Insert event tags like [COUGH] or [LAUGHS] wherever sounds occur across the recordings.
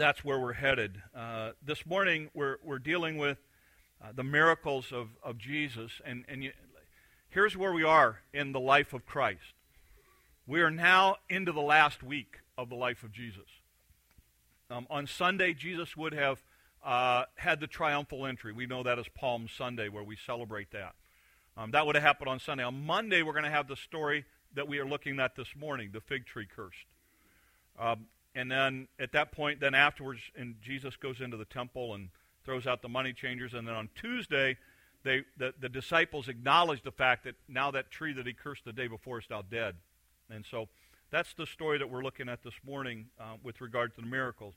that's where we're headed. Uh, this morning, we're, we're dealing with uh, the miracles of, of Jesus. And, and you, here's where we are in the life of Christ. We are now into the last week of the life of Jesus. Um, on Sunday, Jesus would have uh, had the triumphal entry. We know that as Palm Sunday, where we celebrate that. Um, that would have happened on Sunday. On Monday, we're going to have the story that we are looking at this morning the fig tree cursed. Um, and then at that point, then afterwards, and Jesus goes into the temple and throws out the money changers. And then on Tuesday, they, the, the disciples acknowledge the fact that now that tree that he cursed the day before is now dead. And so that's the story that we're looking at this morning uh, with regard to the miracles.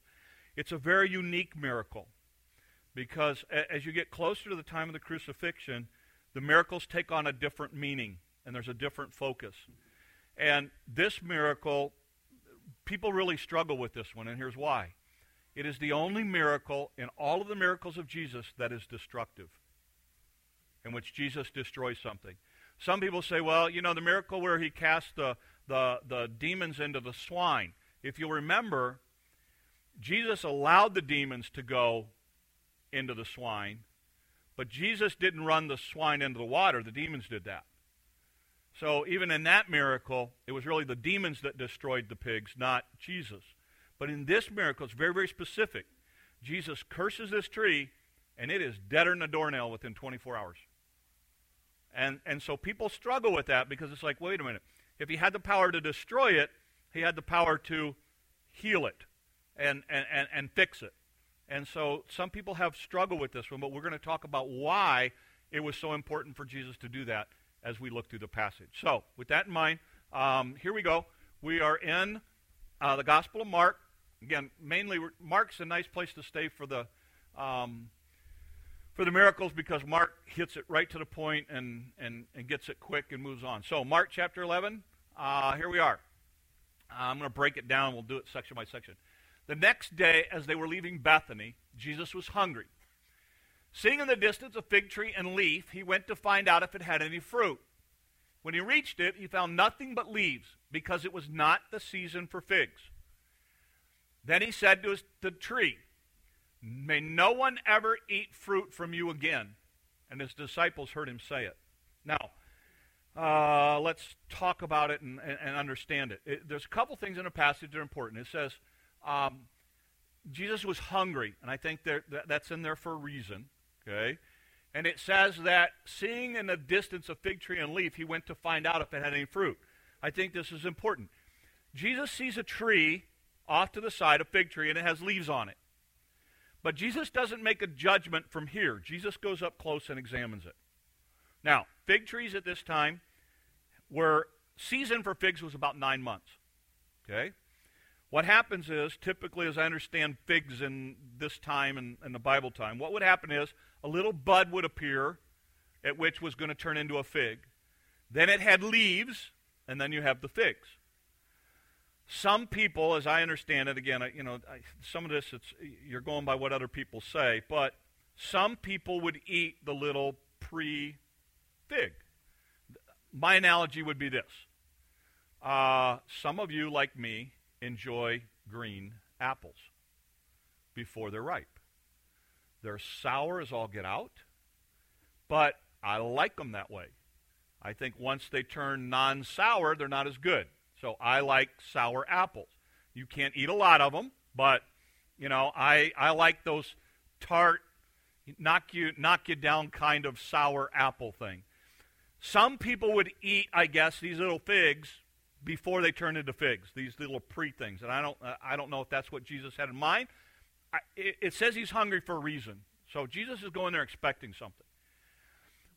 It's a very unique miracle because a- as you get closer to the time of the crucifixion, the miracles take on a different meaning and there's a different focus. And this miracle, people really struggle with this one, and here's why. It is the only miracle in all of the miracles of Jesus that is destructive, in which Jesus destroys something. Some people say, well, you know, the miracle where he cast the, the, the demons into the swine. If you'll remember, Jesus allowed the demons to go into the swine, but Jesus didn't run the swine into the water. The demons did that. So even in that miracle, it was really the demons that destroyed the pigs, not Jesus. But in this miracle, it's very, very specific. Jesus curses this tree, and it is deader than a doornail within 24 hours. And, and so people struggle with that because it's like, wait a minute. If he had the power to destroy it, he had the power to heal it and, and, and, and fix it. And so some people have struggled with this one, but we're going to talk about why it was so important for Jesus to do that as we look through the passage. So, with that in mind, um, here we go. We are in uh, the Gospel of Mark. Again, mainly Mark's a nice place to stay for the um, for the miracles because Mark hits it right to the point and, and, and gets it quick and moves on. So, Mark chapter 11, uh, here we are. I'm going to break it down. We'll do it section by section. The next day, as they were leaving Bethany, Jesus was hungry. Seeing in the distance a fig tree and leaf, he went to find out if it had any fruit. When he reached it, he found nothing but leaves, because it was not the season for figs. Then he said to the tree, May no one ever eat fruit from you again. And his disciples heard him say it. Now, uh, let's talk about it and, and, and understand it. it. There's a couple things in the passage that are important. It says um, Jesus was hungry, and I think that, that's in there for a reason. Okay? And it says that seeing in the distance a fig tree and leaf, he went to find out if it had any fruit. I think this is important. Jesus sees a tree off to the side, a fig tree, and it has leaves on it. But Jesus doesn't make a judgment from here. Jesus goes up close and examines it. Now, fig trees at this time were season for figs was about nine months. Okay? What happens is, typically, as I understand figs in this time and in, in the Bible time, what would happen is a little bud would appear, at which was going to turn into a fig. Then it had leaves, and then you have the figs. Some people, as I understand it, again, you know, some of this it's you're going by what other people say, but some people would eat the little pre-fig. My analogy would be this: uh, some of you, like me, enjoy green apples before they're ripe. They're sour as all get out, but I like them that way. I think once they turn non sour, they're not as good. So I like sour apples. You can't eat a lot of them, but you know, I, I like those tart, knock you knock you down kind of sour apple thing. Some people would eat, I guess, these little figs before they turn into figs, these little pre things. And I don't, I don't know if that's what Jesus had in mind. It, says he's hungry for a reason. So Jesus is going there expecting something.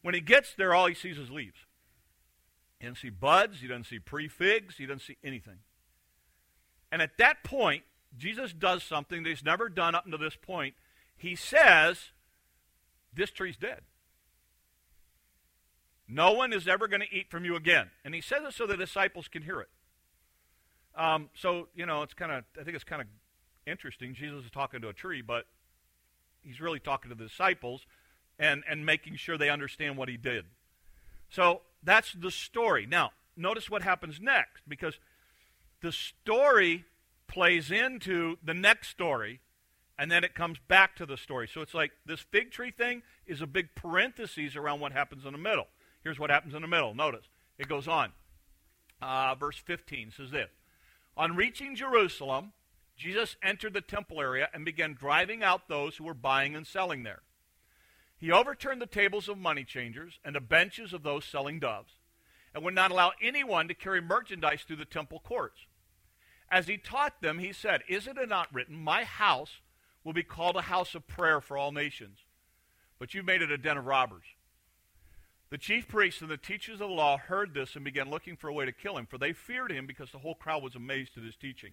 When he gets there, all he sees is leaves. He doesn't see buds, he doesn't see pre figs, he doesn't see anything. And at that point, Jesus does something that he's never done up until this point. He says, This tree's dead. No one is ever going to eat from you again. And he says it so the disciples can hear it. Um, so, you know, it's kind of, I think it's kind of interesting. Jesus is talking to a tree, but he's really talking to the disciples and, and making sure they understand what he did. So that's the story. Now, notice what happens next, because the story plays into the next story And then it comes back to the story. So it's like this fig tree thing is a big parenthesis around what happens in the middle. Here's what happens in the middle. Notice it goes on. Uh, verse 15 says this On reaching Jerusalem, Jesus entered the temple area and began driving out those who were buying and selling there. He overturned the tables of money changers and the benches of those selling doves, and would not allow anyone to carry merchandise through the temple courts. As he taught them, he said, Isn't it not written, My house will be called a house of prayer for all nations? But you've made it a den of robbers. The chief priests and the teachers of the law heard this and began looking for a way to kill him, for they feared him because the whole crowd was amazed at his teaching.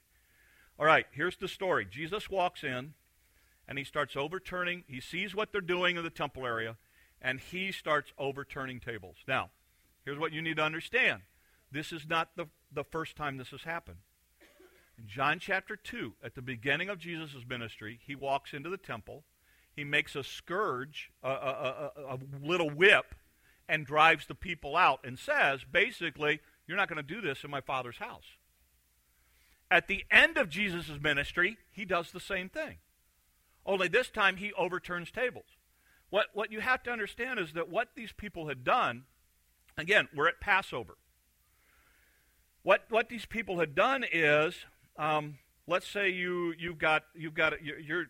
All right, here's the story. Jesus walks in and he starts overturning. He sees what they're doing in the temple area and he starts overturning tables. Now, here's what you need to understand this is not the, the first time this has happened. In John chapter 2, at the beginning of Jesus' ministry, he walks into the temple. He makes a scourge, a, a, a, a little whip, and drives the people out and says, basically, you're not going to do this in my Father's house. At the end of Jesus' ministry, he does the same thing. Only this time he overturns tables. What, what you have to understand is that what these people had done, again, we're at Passover. What, what these people had done is, um, let's say you, you've got, you've got you're,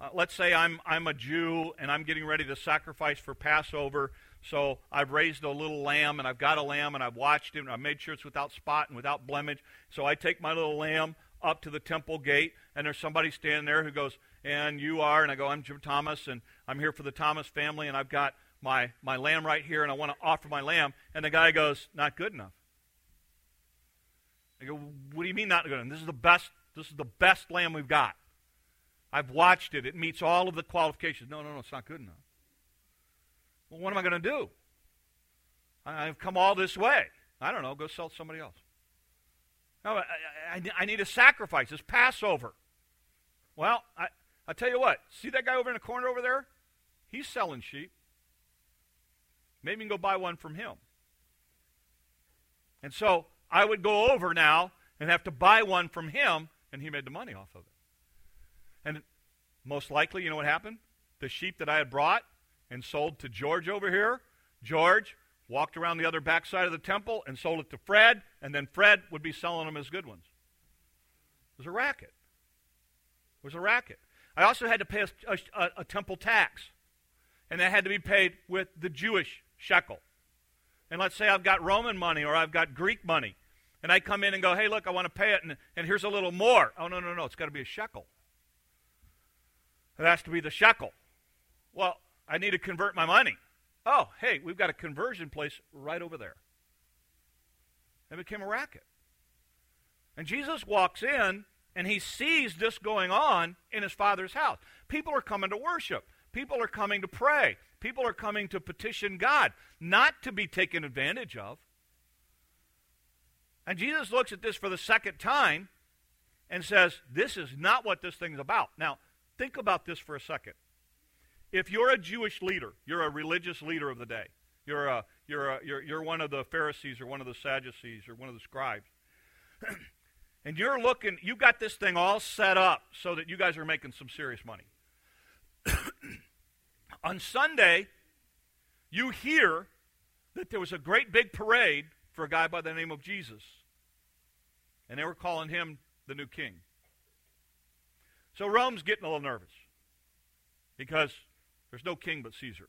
uh, let's say I'm, I'm a Jew and I'm getting ready to sacrifice for Passover. So I've raised a little lamb and I've got a lamb and I've watched it and I've made sure it's without spot and without blemish. So I take my little lamb up to the temple gate and there's somebody standing there who goes, and you are, and I go, I'm Jim Thomas and I'm here for the Thomas family and I've got my, my lamb right here and I want to offer my lamb. And the guy goes, not good enough. I go, what do you mean not good enough? This is the best, this is the best lamb we've got. I've watched it. It meets all of the qualifications. No, no, no, it's not good enough. Well, what am I going to do? I've come all this way. I don't know. Go sell to somebody else. No, I, I, I need a sacrifice. It's Passover. Well, I, I tell you what. See that guy over in the corner over there? He's selling sheep. Maybe you can go buy one from him. And so I would go over now and have to buy one from him, and he made the money off of it. And most likely, you know what happened? The sheep that I had brought and sold to George over here. George walked around the other backside of the temple and sold it to Fred, and then Fred would be selling them as good ones. It was a racket. It was a racket. I also had to pay a, a, a temple tax, and that had to be paid with the Jewish shekel. And let's say I've got Roman money or I've got Greek money, and I come in and go, hey, look, I want to pay it, and, and here's a little more. Oh, no, no, no, it's got to be a shekel. It has to be the shekel. Well, I need to convert my money. Oh, hey, we've got a conversion place right over there. It became a racket. And Jesus walks in and he sees this going on in his father's house. People are coming to worship. People are coming to pray. People are coming to petition God, not to be taken advantage of. And Jesus looks at this for the second time and says, This is not what this thing's about. Now, think about this for a second. If you're a Jewish leader, you're a religious leader of the day. You're, a, you're, a, you're, you're one of the Pharisees or one of the Sadducees or one of the scribes. [CLEARS THROAT] and you're looking, you got this thing all set up so that you guys are making some serious money. [CLEARS THROAT] On Sunday, you hear that there was a great big parade for a guy by the name of Jesus. And they were calling him the new king. So Rome's getting a little nervous because there's no king but Caesar.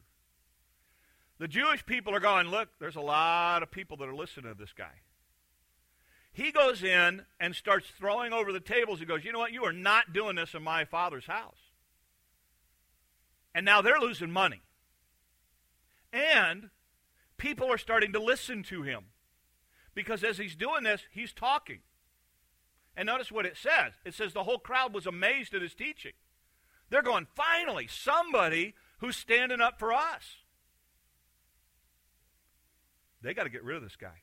The Jewish people are going, look, there's a lot of people that are listening to this guy. He goes in and starts throwing over the tables. He goes, you know what? You are not doing this in my father's house. And now they're losing money. And people are starting to listen to him. Because as he's doing this, he's talking. And notice what it says it says the whole crowd was amazed at his teaching. They're going, finally, somebody who's standing up for us. They got to get rid of this guy.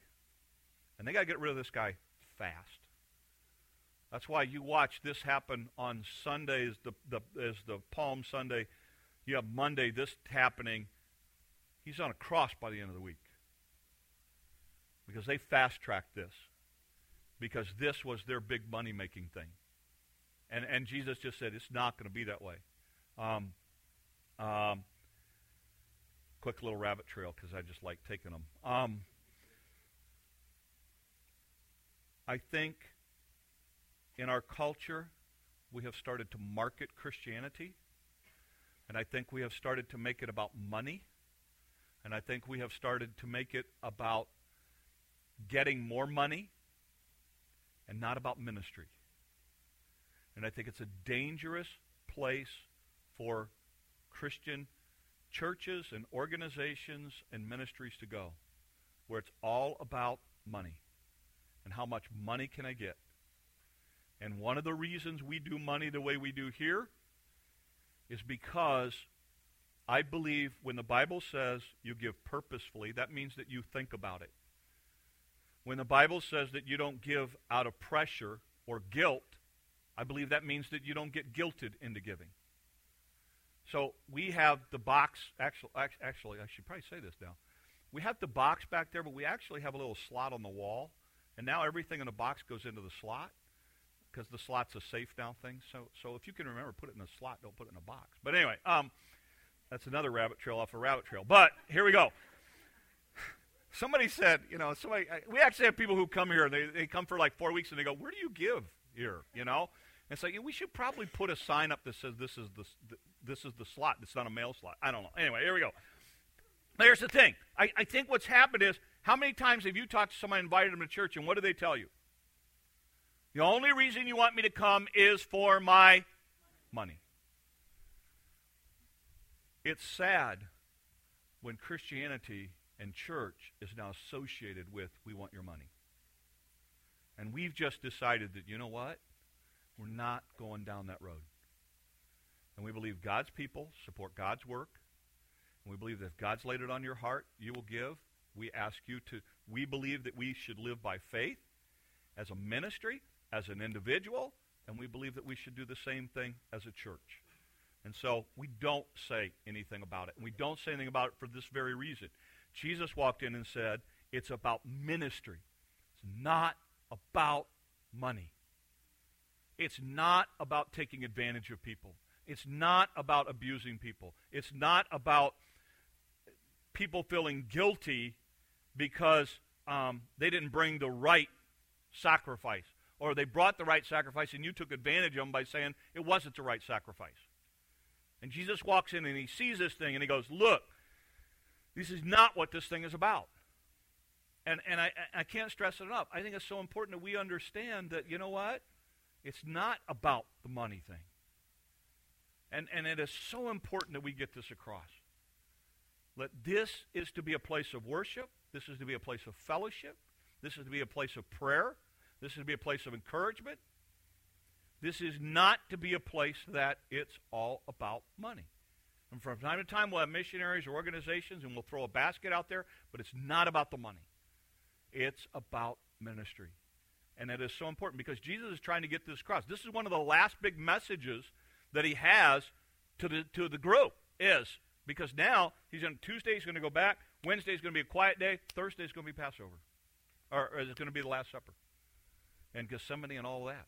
And they got to get rid of this guy fast. That's why you watch this happen on Sunday as the, the, as the Palm Sunday. You have Monday this happening. He's on a cross by the end of the week. Because they fast tracked this. Because this was their big money making thing. And, and Jesus just said, it's not going to be that way. Um, um, quick little rabbit trail because I just like taking them. Um, I think in our culture, we have started to market Christianity. And I think we have started to make it about money. And I think we have started to make it about getting more money and not about ministry. And I think it's a dangerous place for Christian churches and organizations and ministries to go, where it's all about money and how much money can I get. And one of the reasons we do money the way we do here is because I believe when the Bible says you give purposefully, that means that you think about it. When the Bible says that you don't give out of pressure or guilt, I believe that means that you don't get guilted into giving. So we have the box. Actually, actually, I should probably say this now. We have the box back there, but we actually have a little slot on the wall, and now everything in the box goes into the slot because the slot's a safe now thing. So, so if you can remember, put it in a slot. Don't put it in a box. But anyway, um, that's another rabbit trail off a rabbit trail. But here we go. Somebody said, you know, somebody. We actually have people who come here. They they come for like four weeks, and they go, "Where do you give here?" You know, and it's like we should probably put a sign up that says this is the, the this is the slot. It's not a mail slot. I don't know. Anyway, here we go. Here's the thing. I, I think what's happened is, how many times have you talked to somebody, invited them to church, and what do they tell you? The only reason you want me to come is for my money. It's sad when Christianity and church is now associated with we want your money. And we've just decided that, you know what? We're not going down that road. And we believe God's people support God's work. And we believe that if God's laid it on your heart, you will give. We ask you to, we believe that we should live by faith as a ministry, as an individual, and we believe that we should do the same thing as a church. And so we don't say anything about it. And we don't say anything about it for this very reason. Jesus walked in and said, it's about ministry. It's not about money. It's not about taking advantage of people. It's not about abusing people. It's not about people feeling guilty because um, they didn't bring the right sacrifice. Or they brought the right sacrifice and you took advantage of them by saying it wasn't the right sacrifice. And Jesus walks in and he sees this thing and he goes, Look, this is not what this thing is about. And, and I, I can't stress it enough. I think it's so important that we understand that, you know what? It's not about the money thing. And, and it is so important that we get this across. Let this is to be a place of worship. This is to be a place of fellowship. This is to be a place of prayer. This is to be a place of encouragement. This is not to be a place that it's all about money. And from time to time, we'll have missionaries or organizations and we'll throw a basket out there, but it's not about the money. It's about ministry. And it is so important because Jesus is trying to get this across. This is one of the last big messages that he has to the, to the group is because now he's on Tuesday, he's going to go back. Wednesday is going to be a quiet day. Thursday is going to be Passover. Or, or is going to be the Last Supper? And Gethsemane and all that.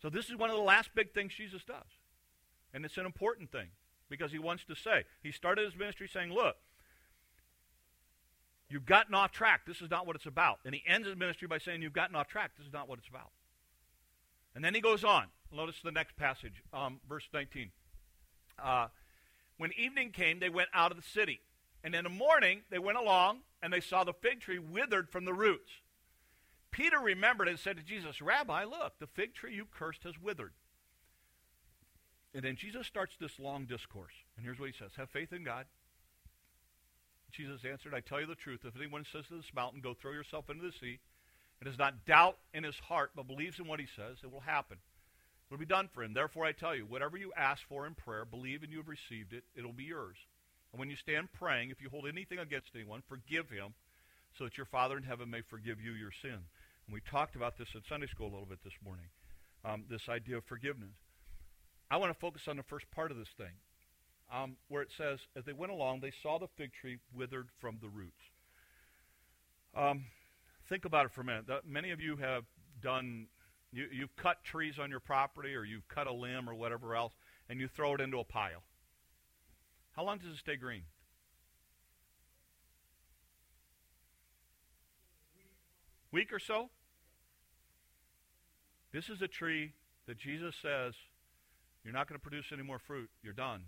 So this is one of the last big things Jesus does. And it's an important thing because he wants to say, he started his ministry saying, look, you've gotten off track. This is not what it's about. And he ends his ministry by saying, you've gotten off track. This is not what it's about. And then he goes on. Notice the next passage, um, verse 19. Uh, when evening came, they went out of the city. And in the morning, they went along, and they saw the fig tree withered from the roots. Peter remembered and said to Jesus, Rabbi, look, the fig tree you cursed has withered. And then Jesus starts this long discourse. And here's what he says Have faith in God. Jesus answered, I tell you the truth. If anyone says to this mountain, Go throw yourself into the sea, and does not doubt in his heart, but believes in what he says, it will happen. It will be done for him. Therefore, I tell you, whatever you ask for in prayer, believe and you have received it, it will be yours. And when you stand praying, if you hold anything against anyone, forgive him, so that your Father in heaven may forgive you your sin. And we talked about this in Sunday school a little bit this morning, um, this idea of forgiveness. I want to focus on the first part of this thing, um, where it says, as they went along, they saw the fig tree withered from the roots. Um, think about it for a minute. many of you have done You, you've cut trees on your property or you've cut a limb or whatever else, and you throw it into a pile. How long does it stay green? Week or so? This is a tree that Jesus says, you're not going to produce any more fruit. You're done.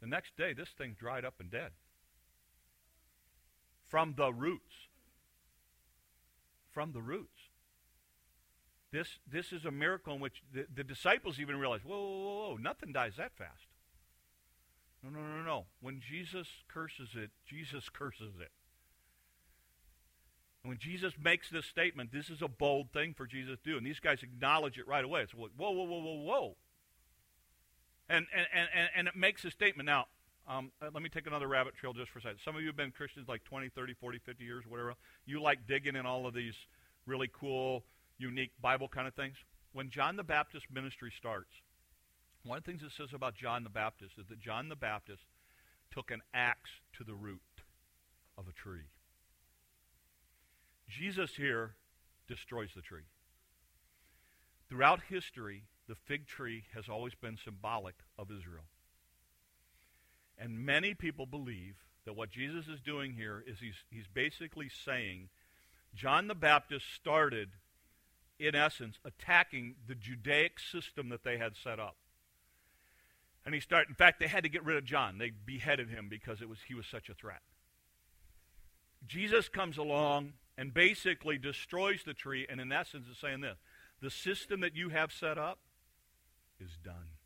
The next day, this thing dried up and dead. From the roots. From the roots. This, this is a miracle in which the, the disciples even realize, whoa, whoa, whoa, whoa, nothing dies that fast. No, no, no, no. When Jesus curses it, Jesus curses it. And when Jesus makes this statement, this is a bold thing for Jesus to do. And these guys acknowledge it right away. It's whoa, whoa, whoa, whoa, whoa. And, and, and, and it makes a statement. Now, um, uh, let me take another rabbit trail just for a second. Some of you have been Christians like 20, 30, 40, 50 years, whatever. You like digging in all of these really cool, unique Bible kind of things. When John the Baptist ministry starts, one of the things it says about John the Baptist is that John the Baptist took an axe to the root of a tree. Jesus here destroys the tree. Throughout history, the fig tree has always been symbolic of Israel. And many people believe that what Jesus is doing here is he's, he's basically saying John the Baptist started, in essence, attacking the Judaic system that they had set up. And he started, in fact, they had to get rid of John. They beheaded him because it was, he was such a threat. Jesus comes along and basically destroys the tree, and in essence is saying this the system that you have set up is done.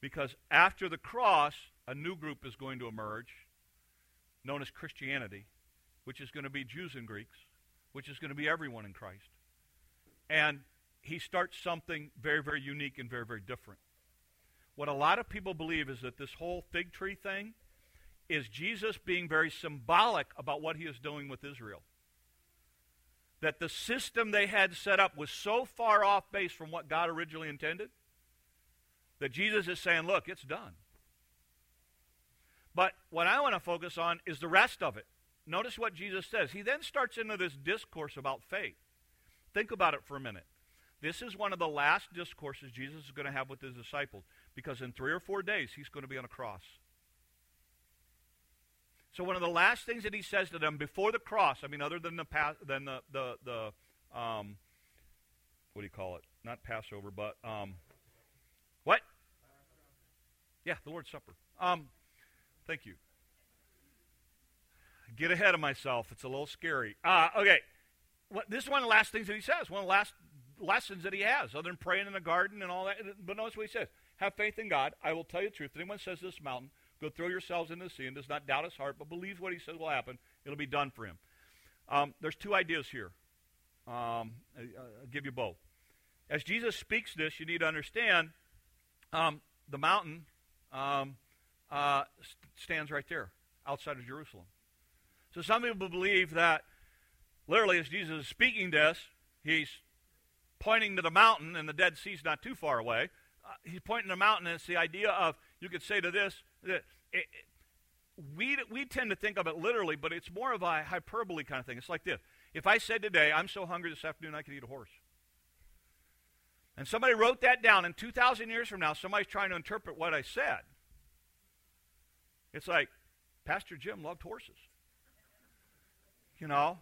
Because after the cross, a new group is going to emerge, known as Christianity, which is going to be Jews and Greeks, which is going to be everyone in Christ. And he starts something very, very unique and very, very different. What a lot of people believe is that this whole fig tree thing is Jesus being very symbolic about what he is doing with Israel. That the system they had set up was so far off base from what God originally intended that Jesus is saying, look, it's done. But what I want to focus on is the rest of it. Notice what Jesus says. He then starts into this discourse about faith. Think about it for a minute. This is one of the last discourses Jesus is going to have with his disciples because in three or four days he's going to be on a cross. So one of the last things that he says to them before the cross, I mean, other than the than the the, the um, what do you call it? Not Passover, but um, what? Yeah, the Lord's Supper. Um, thank you. Get ahead of myself. It's a little scary. Uh, okay. This is one of the last things that he says. One of the last lessons that he has, other than praying in the garden and all that. But notice what he says: Have faith in God. I will tell you the truth. If anyone says this mountain, go throw yourselves into the sea, and does not doubt his heart, but believes what he says will happen, it'll be done for him. Um, there's two ideas here. Um, I, will give you both. As Jesus speaks this, you need to understand um, the mountain um, uh, st- stands right there outside of Jerusalem. So some people believe that literally, as Jesus is speaking this, he's pointing to the mountain, and the Dead Sea's not too far away. Uh, he's pointing to the mountain, and it's the idea of you could say to this we we tend to think of it literally, but it's more of a hyperbole kind of thing. It's like this: if I said today, "I'm so hungry this afternoon I could eat a horse," and somebody wrote that down, and 2,000 years from now, somebody's trying to interpret what I said. It's like Pastor Jim loved horses. You know,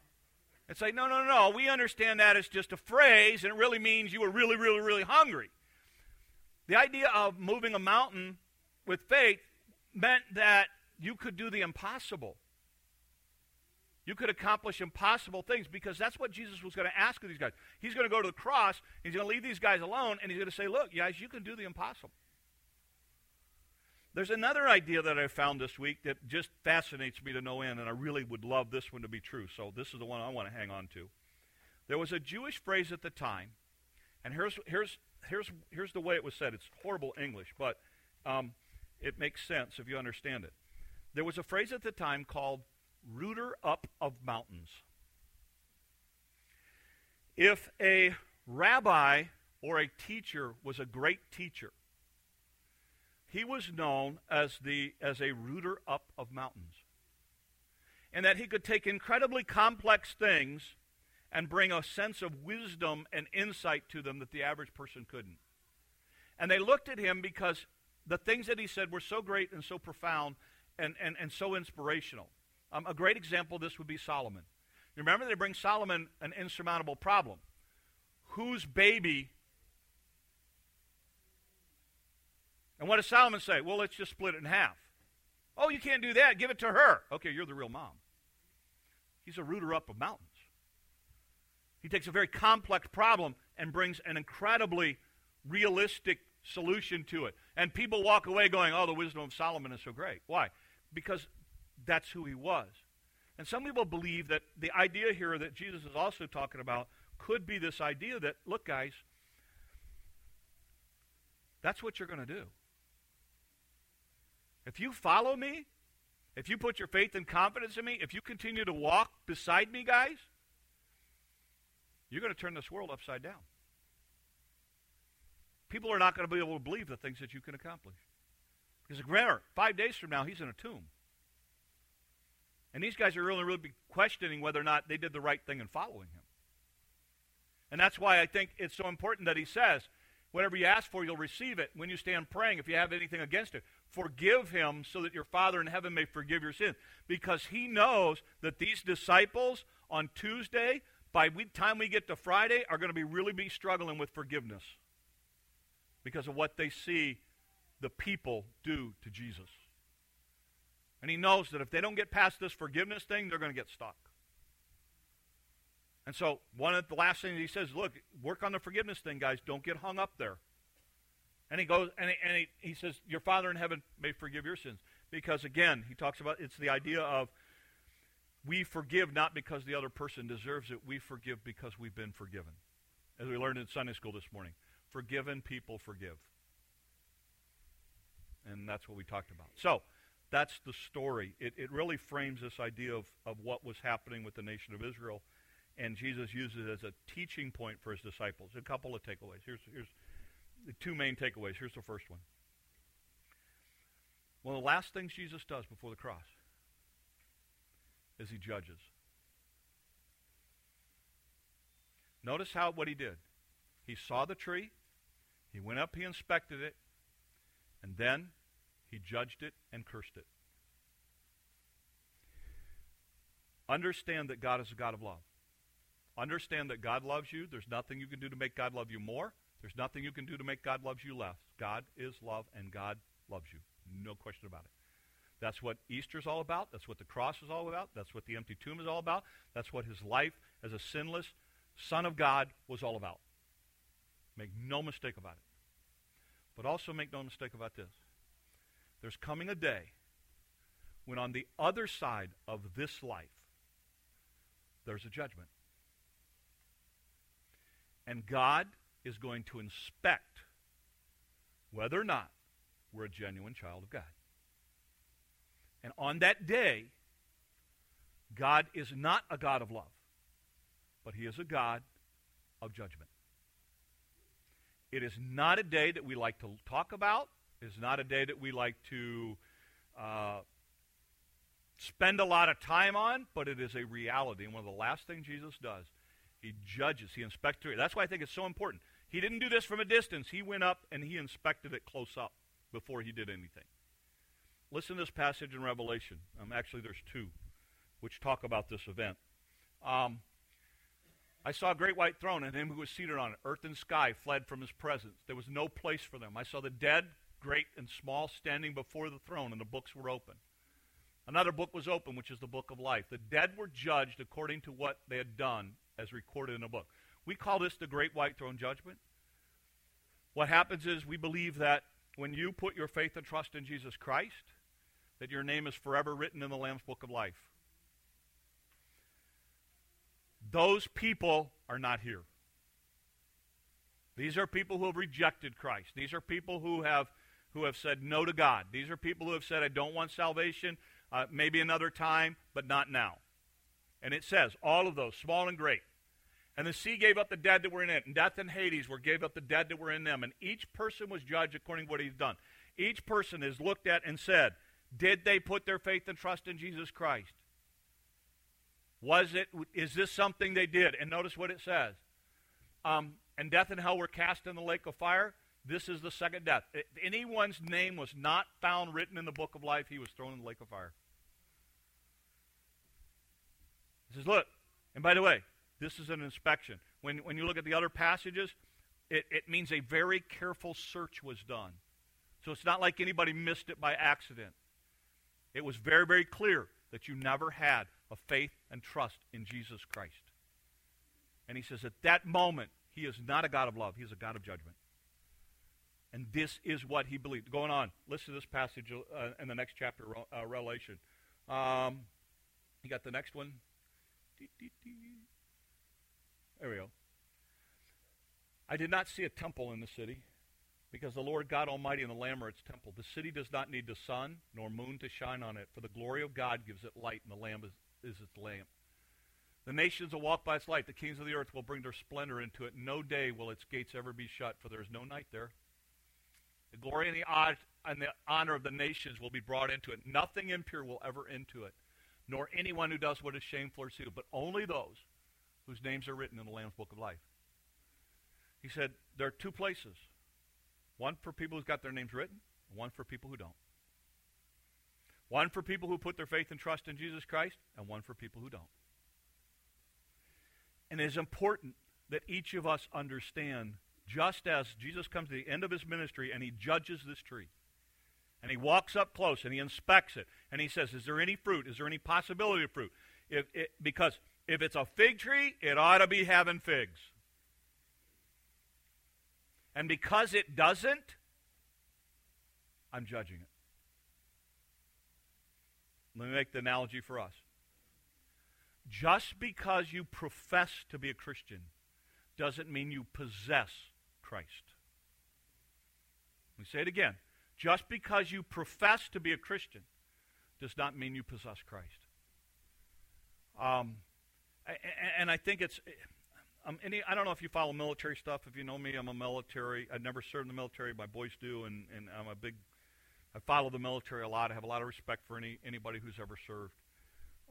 it's like, no, no, no. We understand that as just a phrase, and it really means you were really, really, really hungry. The idea of moving a mountain with faith meant that you could do the impossible. You could accomplish impossible things because that's what Jesus was going to ask of these guys. He's going to go to the cross, he's going to leave these guys alone, and he's going to say, Look, guys, you can do the impossible. There's another idea that I found this week that just fascinates me to no end, and I really would love this one to be true. So this is the one I want to hang on to. There was a Jewish phrase at the time, and here's here's here's here's the way it was said. It's horrible English, but um, it makes sense if you understand it. There was a phrase at the time called "rooter up of mountains." If a rabbi or a teacher was a great teacher, he was known as, the, as a rooter up of mountains. And that he could take incredibly complex things and bring a sense of wisdom and insight to them that the average person couldn't. And they looked at him because the things that he said were so great and so profound and, and, and so inspirational. Um, a great example of this would be Solomon. You remember they bring Solomon an insurmountable problem. Whose baby? And what does Solomon say? Well, let's just split it in half. Oh, you can't do that. Give it to her. Okay, you're the real mom. He's a rooter up of mountains. He takes a very complex problem and brings an incredibly realistic solution to it. And people walk away going, oh, the wisdom of Solomon is so great. Why? Because that's who he was. And some people believe that the idea here that Jesus is also talking about could be this idea that, look, guys, that's what you're going to do. If you follow me, if you put your faith and confidence in me, if you continue to walk beside me, guys, you're going to turn this world upside down. People are not going to be able to believe the things that you can accomplish. Because remember, five days from now, he's in a tomb. And these guys are really, really questioning whether or not they did the right thing in following him. And that's why I think it's so important that he says, whatever you ask for, you'll receive it. When you stand praying, if you have anything against it, forgive him so that your Father in heaven may forgive your sins. Because he knows that these disciples on Tuesday, by the time we get to Friday, are going to be really be struggling with forgiveness because of what they see the people do to Jesus. And he knows that if they don't get past this forgiveness thing, they're going to get stuck. And so, one of the last things he says, look, work on the forgiveness thing, guys. Don't get hung up there. And he goes, and, he, and he, he says, Your Father in heaven may forgive your sins. Because, again, he talks about it's the idea of we forgive not because the other person deserves it, we forgive because we've been forgiven. As we learned in Sunday school this morning, forgiven people forgive. And that's what we talked about. So, that's the story. It, it really frames this idea of, of what was happening with the nation of Israel, and Jesus uses it as a teaching point for his disciples. A couple of takeaways. Here's, here's the two main takeaways. Here's the first one. One of the last things Jesus does before the cross is he judges. Notice how what he did. He saw the tree, he went up, he inspected it, and then he judged it and cursed it. Understand that God is a God of love. Understand that God loves you. There's nothing you can do to make God love you more. There's nothing you can do to make God love you less. God is love, and God loves you. No question about it. That's what Easter is all about. That's what the cross is all about. That's what the empty tomb is all about. That's what his life as a sinless Son of God was all about. Make no mistake about it. But also make no mistake about this. There's coming a day when on the other side of this life, there's a judgment. And God is going to inspect whether or not we're a genuine child of God. And on that day, God is not a God of love, but he is a God of judgment. It is not a day that we like to talk about It is not a day that we like to uh, spend a lot of time on, but it is a reality. And one of the last things Jesus does, he judges, he inspects it. That's why I think it's so important. He didn't do this from a distance. He went up and he inspected it close up before he did anything. Listen to this passage in Revelation. Um, actually, there's two which talk about this event. Um, I saw a great white throne, and him who was seated on it. Earth and sky fled from his presence. There was no place for them. I saw the dead great and small, standing before the throne, and the books were open. Another book was open, which is the book of life. The dead were judged according to what they had done, as recorded in a book. We call this the Great White Throne Judgment. What happens is we believe that when you put your faith and trust in Jesus Christ, that your name is forever written in the Lamb's Book of Life. Those people are not here. These are people who have rejected Christ. These are people who have who have said no to God. These are people who have said, I don't want salvation, uh, maybe another time, but not now. And it says, all of those, small and great. And the sea gave up the dead that were in it, and death and Hades were gave up the dead that were in them. And each person was judged according to what he's done. Each person is looked at and said, Did they put their faith and trust in Jesus Christ? Was it, is this something they did? And notice what it says. Um, and death and hell were cast in the lake of fire. This is the second death. If anyone's name was not found written in the book of life, he was thrown in the lake of fire. He says, look, and by the way, this is an inspection. When, when you look at the other passages, it, it means a very careful search was done. So it's not like anybody missed it by accident. It was very, very clear that you never had a faith and trust in Jesus Christ. And he says, at that moment, he is not a God of love, he is a God of judgment. And this is what he believed. Going on, listen to this passage uh, in the next chapter, uh, Revelation. Um, you got the next one? There we go. I did not see a temple in the city, because the Lord God Almighty and the Lamb are its temple. The city does not need the sun nor moon to shine on it, for the glory of God gives it light, and the Lamb is, is its lamp. The nations will walk by its light. The kings of the earth will bring their splendor into it. No day will its gates ever be shut, for there is no night there. The glory and the, and the honor of the nations will be brought into it. Nothing impure will ever into it, nor anyone who does what is shameful or sinful, but only those whose names are written in the Lamb's Book of Life. He said there are two places one for people who've got their names written, one for people who don't. One for people who put their faith and trust in Jesus Christ, and one for people who don't. And it is important that each of us understand, just as Jesus comes to the end of his ministry and he judges this tree, and he walks up close and he inspects it, and he says, Is there any fruit? Is there any possibility of fruit? If it, because if it's a fig tree, it ought to be having figs. And because it doesn't, I'm judging it. Let me make the analogy for us. Just because you profess to be a Christian doesn't mean you possess Christ. Let me say it again. Just because you profess to be a Christian does not mean you possess Christ. Um, and I think it's um, any, I don't know if you follow military stuff. If you know me, I'm a military. I've never served in the military. My boys do, and, and I'm a big. I follow the military a lot. I have a lot of respect for any anybody who's ever served.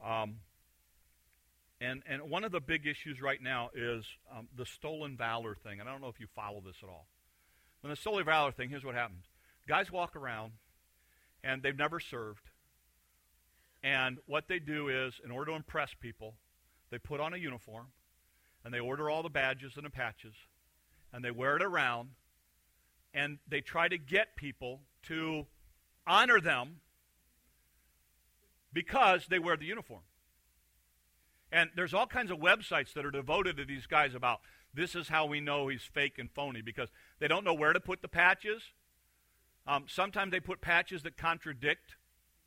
Um, and and one of the big issues right now is um, the stolen valor thing. And I don't know if you follow this at all. When the stolen valor thing, here's what happens: guys walk around, and they've never served. And what they do is, in order to impress people, they put on a uniform and they order all the badges and the patches, and they wear it around, and they try to get people to honor them because they wear the uniform. And there's all kinds of websites that are devoted to these guys about this is how we know he's fake and phony because they don't know where to put the patches. Um, sometimes they put patches that contradict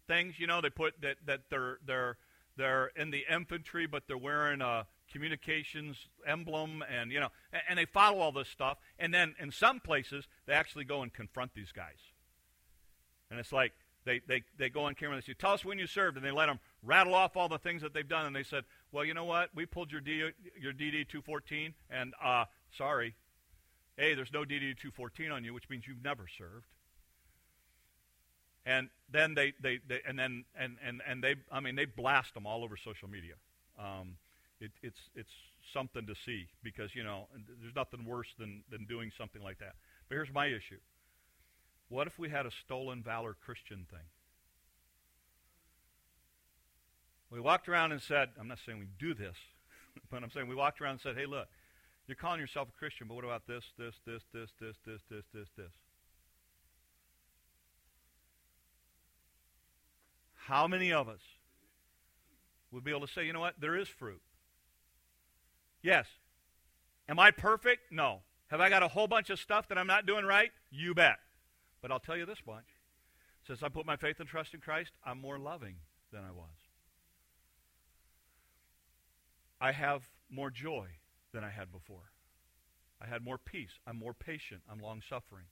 things. You know, they put that, that they're, they're, they're in the infantry, but they're wearing a communications emblem and you know and, and, they follow all this stuff and then in some places they actually go and confront these guys and it's like they, they, they go on camera and they say tell us when you served. And they let them rattle off all the things that they've done. And they said well you know what? We pulled your, D, your dd 214 and uh, sorry. A there's no dd 214 on you which means you've never served. And then they, they, they and then and, and, and they i mean they blast them all over social media. Um, it, it's, it's something to see because, you know, there's nothing worse than, than doing something like that. But here's my issue. What if we had a stolen valor Christian thing? We walked around and said, I'm not saying we do this, [LAUGHS] but I'm saying we walked around and said, hey, look, you're calling yourself a Christian, but what about this, this, this, this, this, this, this, this, this? How many of us would be able to say, you know what, there is fruit? Yes. Am I perfect? No. Have I got a whole bunch of stuff that I'm not doing right? You bet. But I'll tell you this much. Since I put my faith and trust in Christ, I'm more loving than I was. I have more joy than I had before. I had more peace. I'm more patient. I'm long suffering.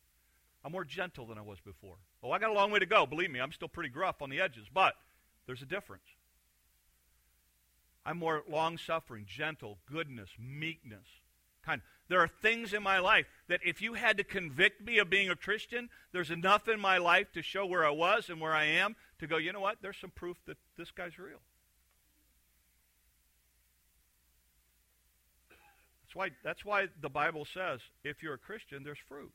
I'm more gentle than I was before. Oh, I got a long way to go. Believe me, I'm still pretty gruff on the edges, but there's a difference. I'm more long suffering, gentle, goodness, meekness. Kind. There are things in my life that if you had to convict me of being a Christian, there's enough in my life to show where I was and where I am to go, you know what? There's some proof that this guy's real. That's why, that's why the Bible says if you're a Christian, there's fruit.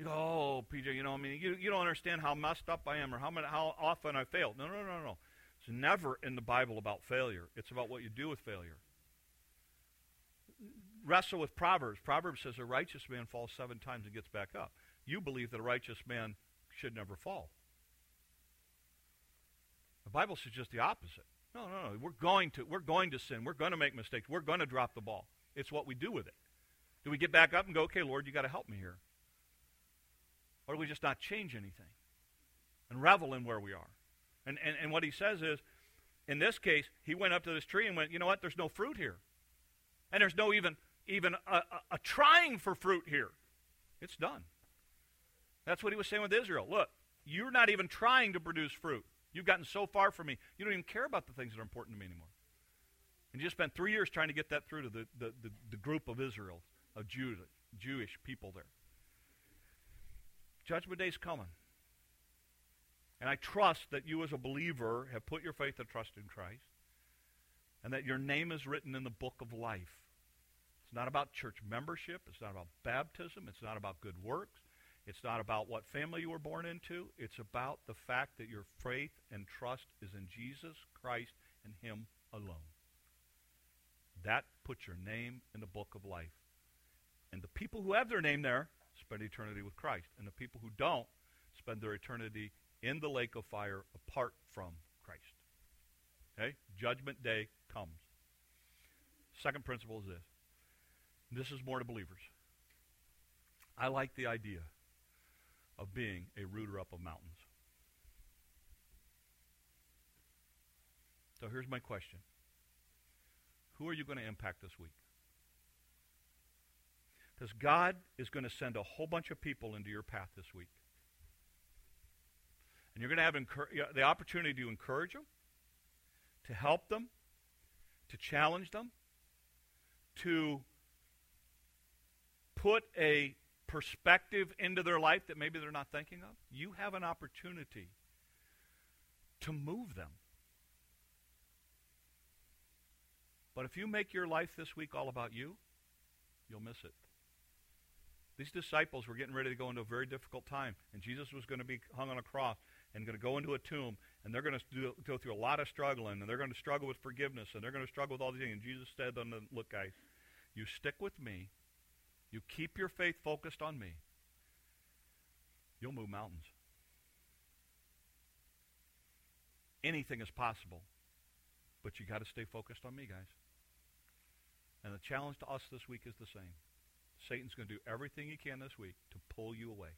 You go, oh, PJ, you know, I mean, you, you don't understand how messed up I am or how, many, how often I failed. No, no, no, no. It's never in the Bible about failure. It's about what you do with failure. Wrestle with Proverbs. Proverbs says a righteous man falls seven times and gets back up. You believe that a righteous man should never fall. The Bible says just the opposite. No, no, no. We're going to we're going to sin. We're going to make mistakes. We're going to drop the ball. It's what we do with it. Do we get back up and go, okay, Lord, you got to help me here? Or do we just not change anything and revel in where we are? And, and, and what he says is, in this case, he went up to this tree and went, you know what? There's no fruit here. And there's no even, even a, a, a trying for fruit here. It's done. That's what he was saying with Israel. Look, you're not even trying to produce fruit. You've gotten so far from me, you don't even care about the things that are important to me anymore. And you just spent three years trying to get that through to the, the, the, the group of Israel, of Judah, Jewish people there. Judgment Day's coming. And I trust that you as a believer have put your faith and trust in Christ and that your name is written in the book of life. It's not about church membership. It's not about baptism. It's not about good works. It's not about what family you were born into. It's about the fact that your faith and trust is in Jesus Christ and Him alone. That puts your name in the book of life. And the people who have their name there spend eternity with Christ. And the people who don't spend their eternity in the lake of fire apart from Christ. Okay? Judgment day comes. Second principle is this. This is more to believers. I like the idea of being a rooter up of mountains. So here's my question Who are you going to impact this week? Because God is going to send a whole bunch of people into your path this week. And you're going to have incur- the opportunity to encourage them, to help them, to challenge them, to put a perspective into their life that maybe they're not thinking of. You have an opportunity to move them. But if you make your life this week all about you, you'll miss it. These disciples were getting ready to go into a very difficult time, and Jesus was going to be hung on a cross and going to go into a tomb, and they're going to do, go through a lot of struggling, and they're going to struggle with forgiveness, and they're going to struggle with all these things. And Jesus said to them, look, guys, you stick with me. You keep your faith focused on me. You'll move mountains. Anything is possible, but you got to stay focused on me, guys. And the challenge to us this week is the same. Satan's going to do everything he can this week to pull you away.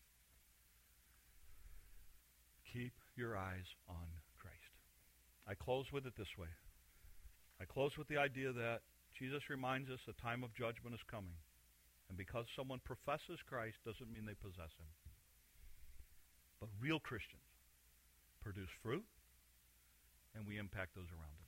Keep your eyes on Christ. I close with it this way. I close with the idea that Jesus reminds us the time of judgment is coming. And because someone professes Christ doesn't mean they possess him. But real Christians produce fruit, and we impact those around us.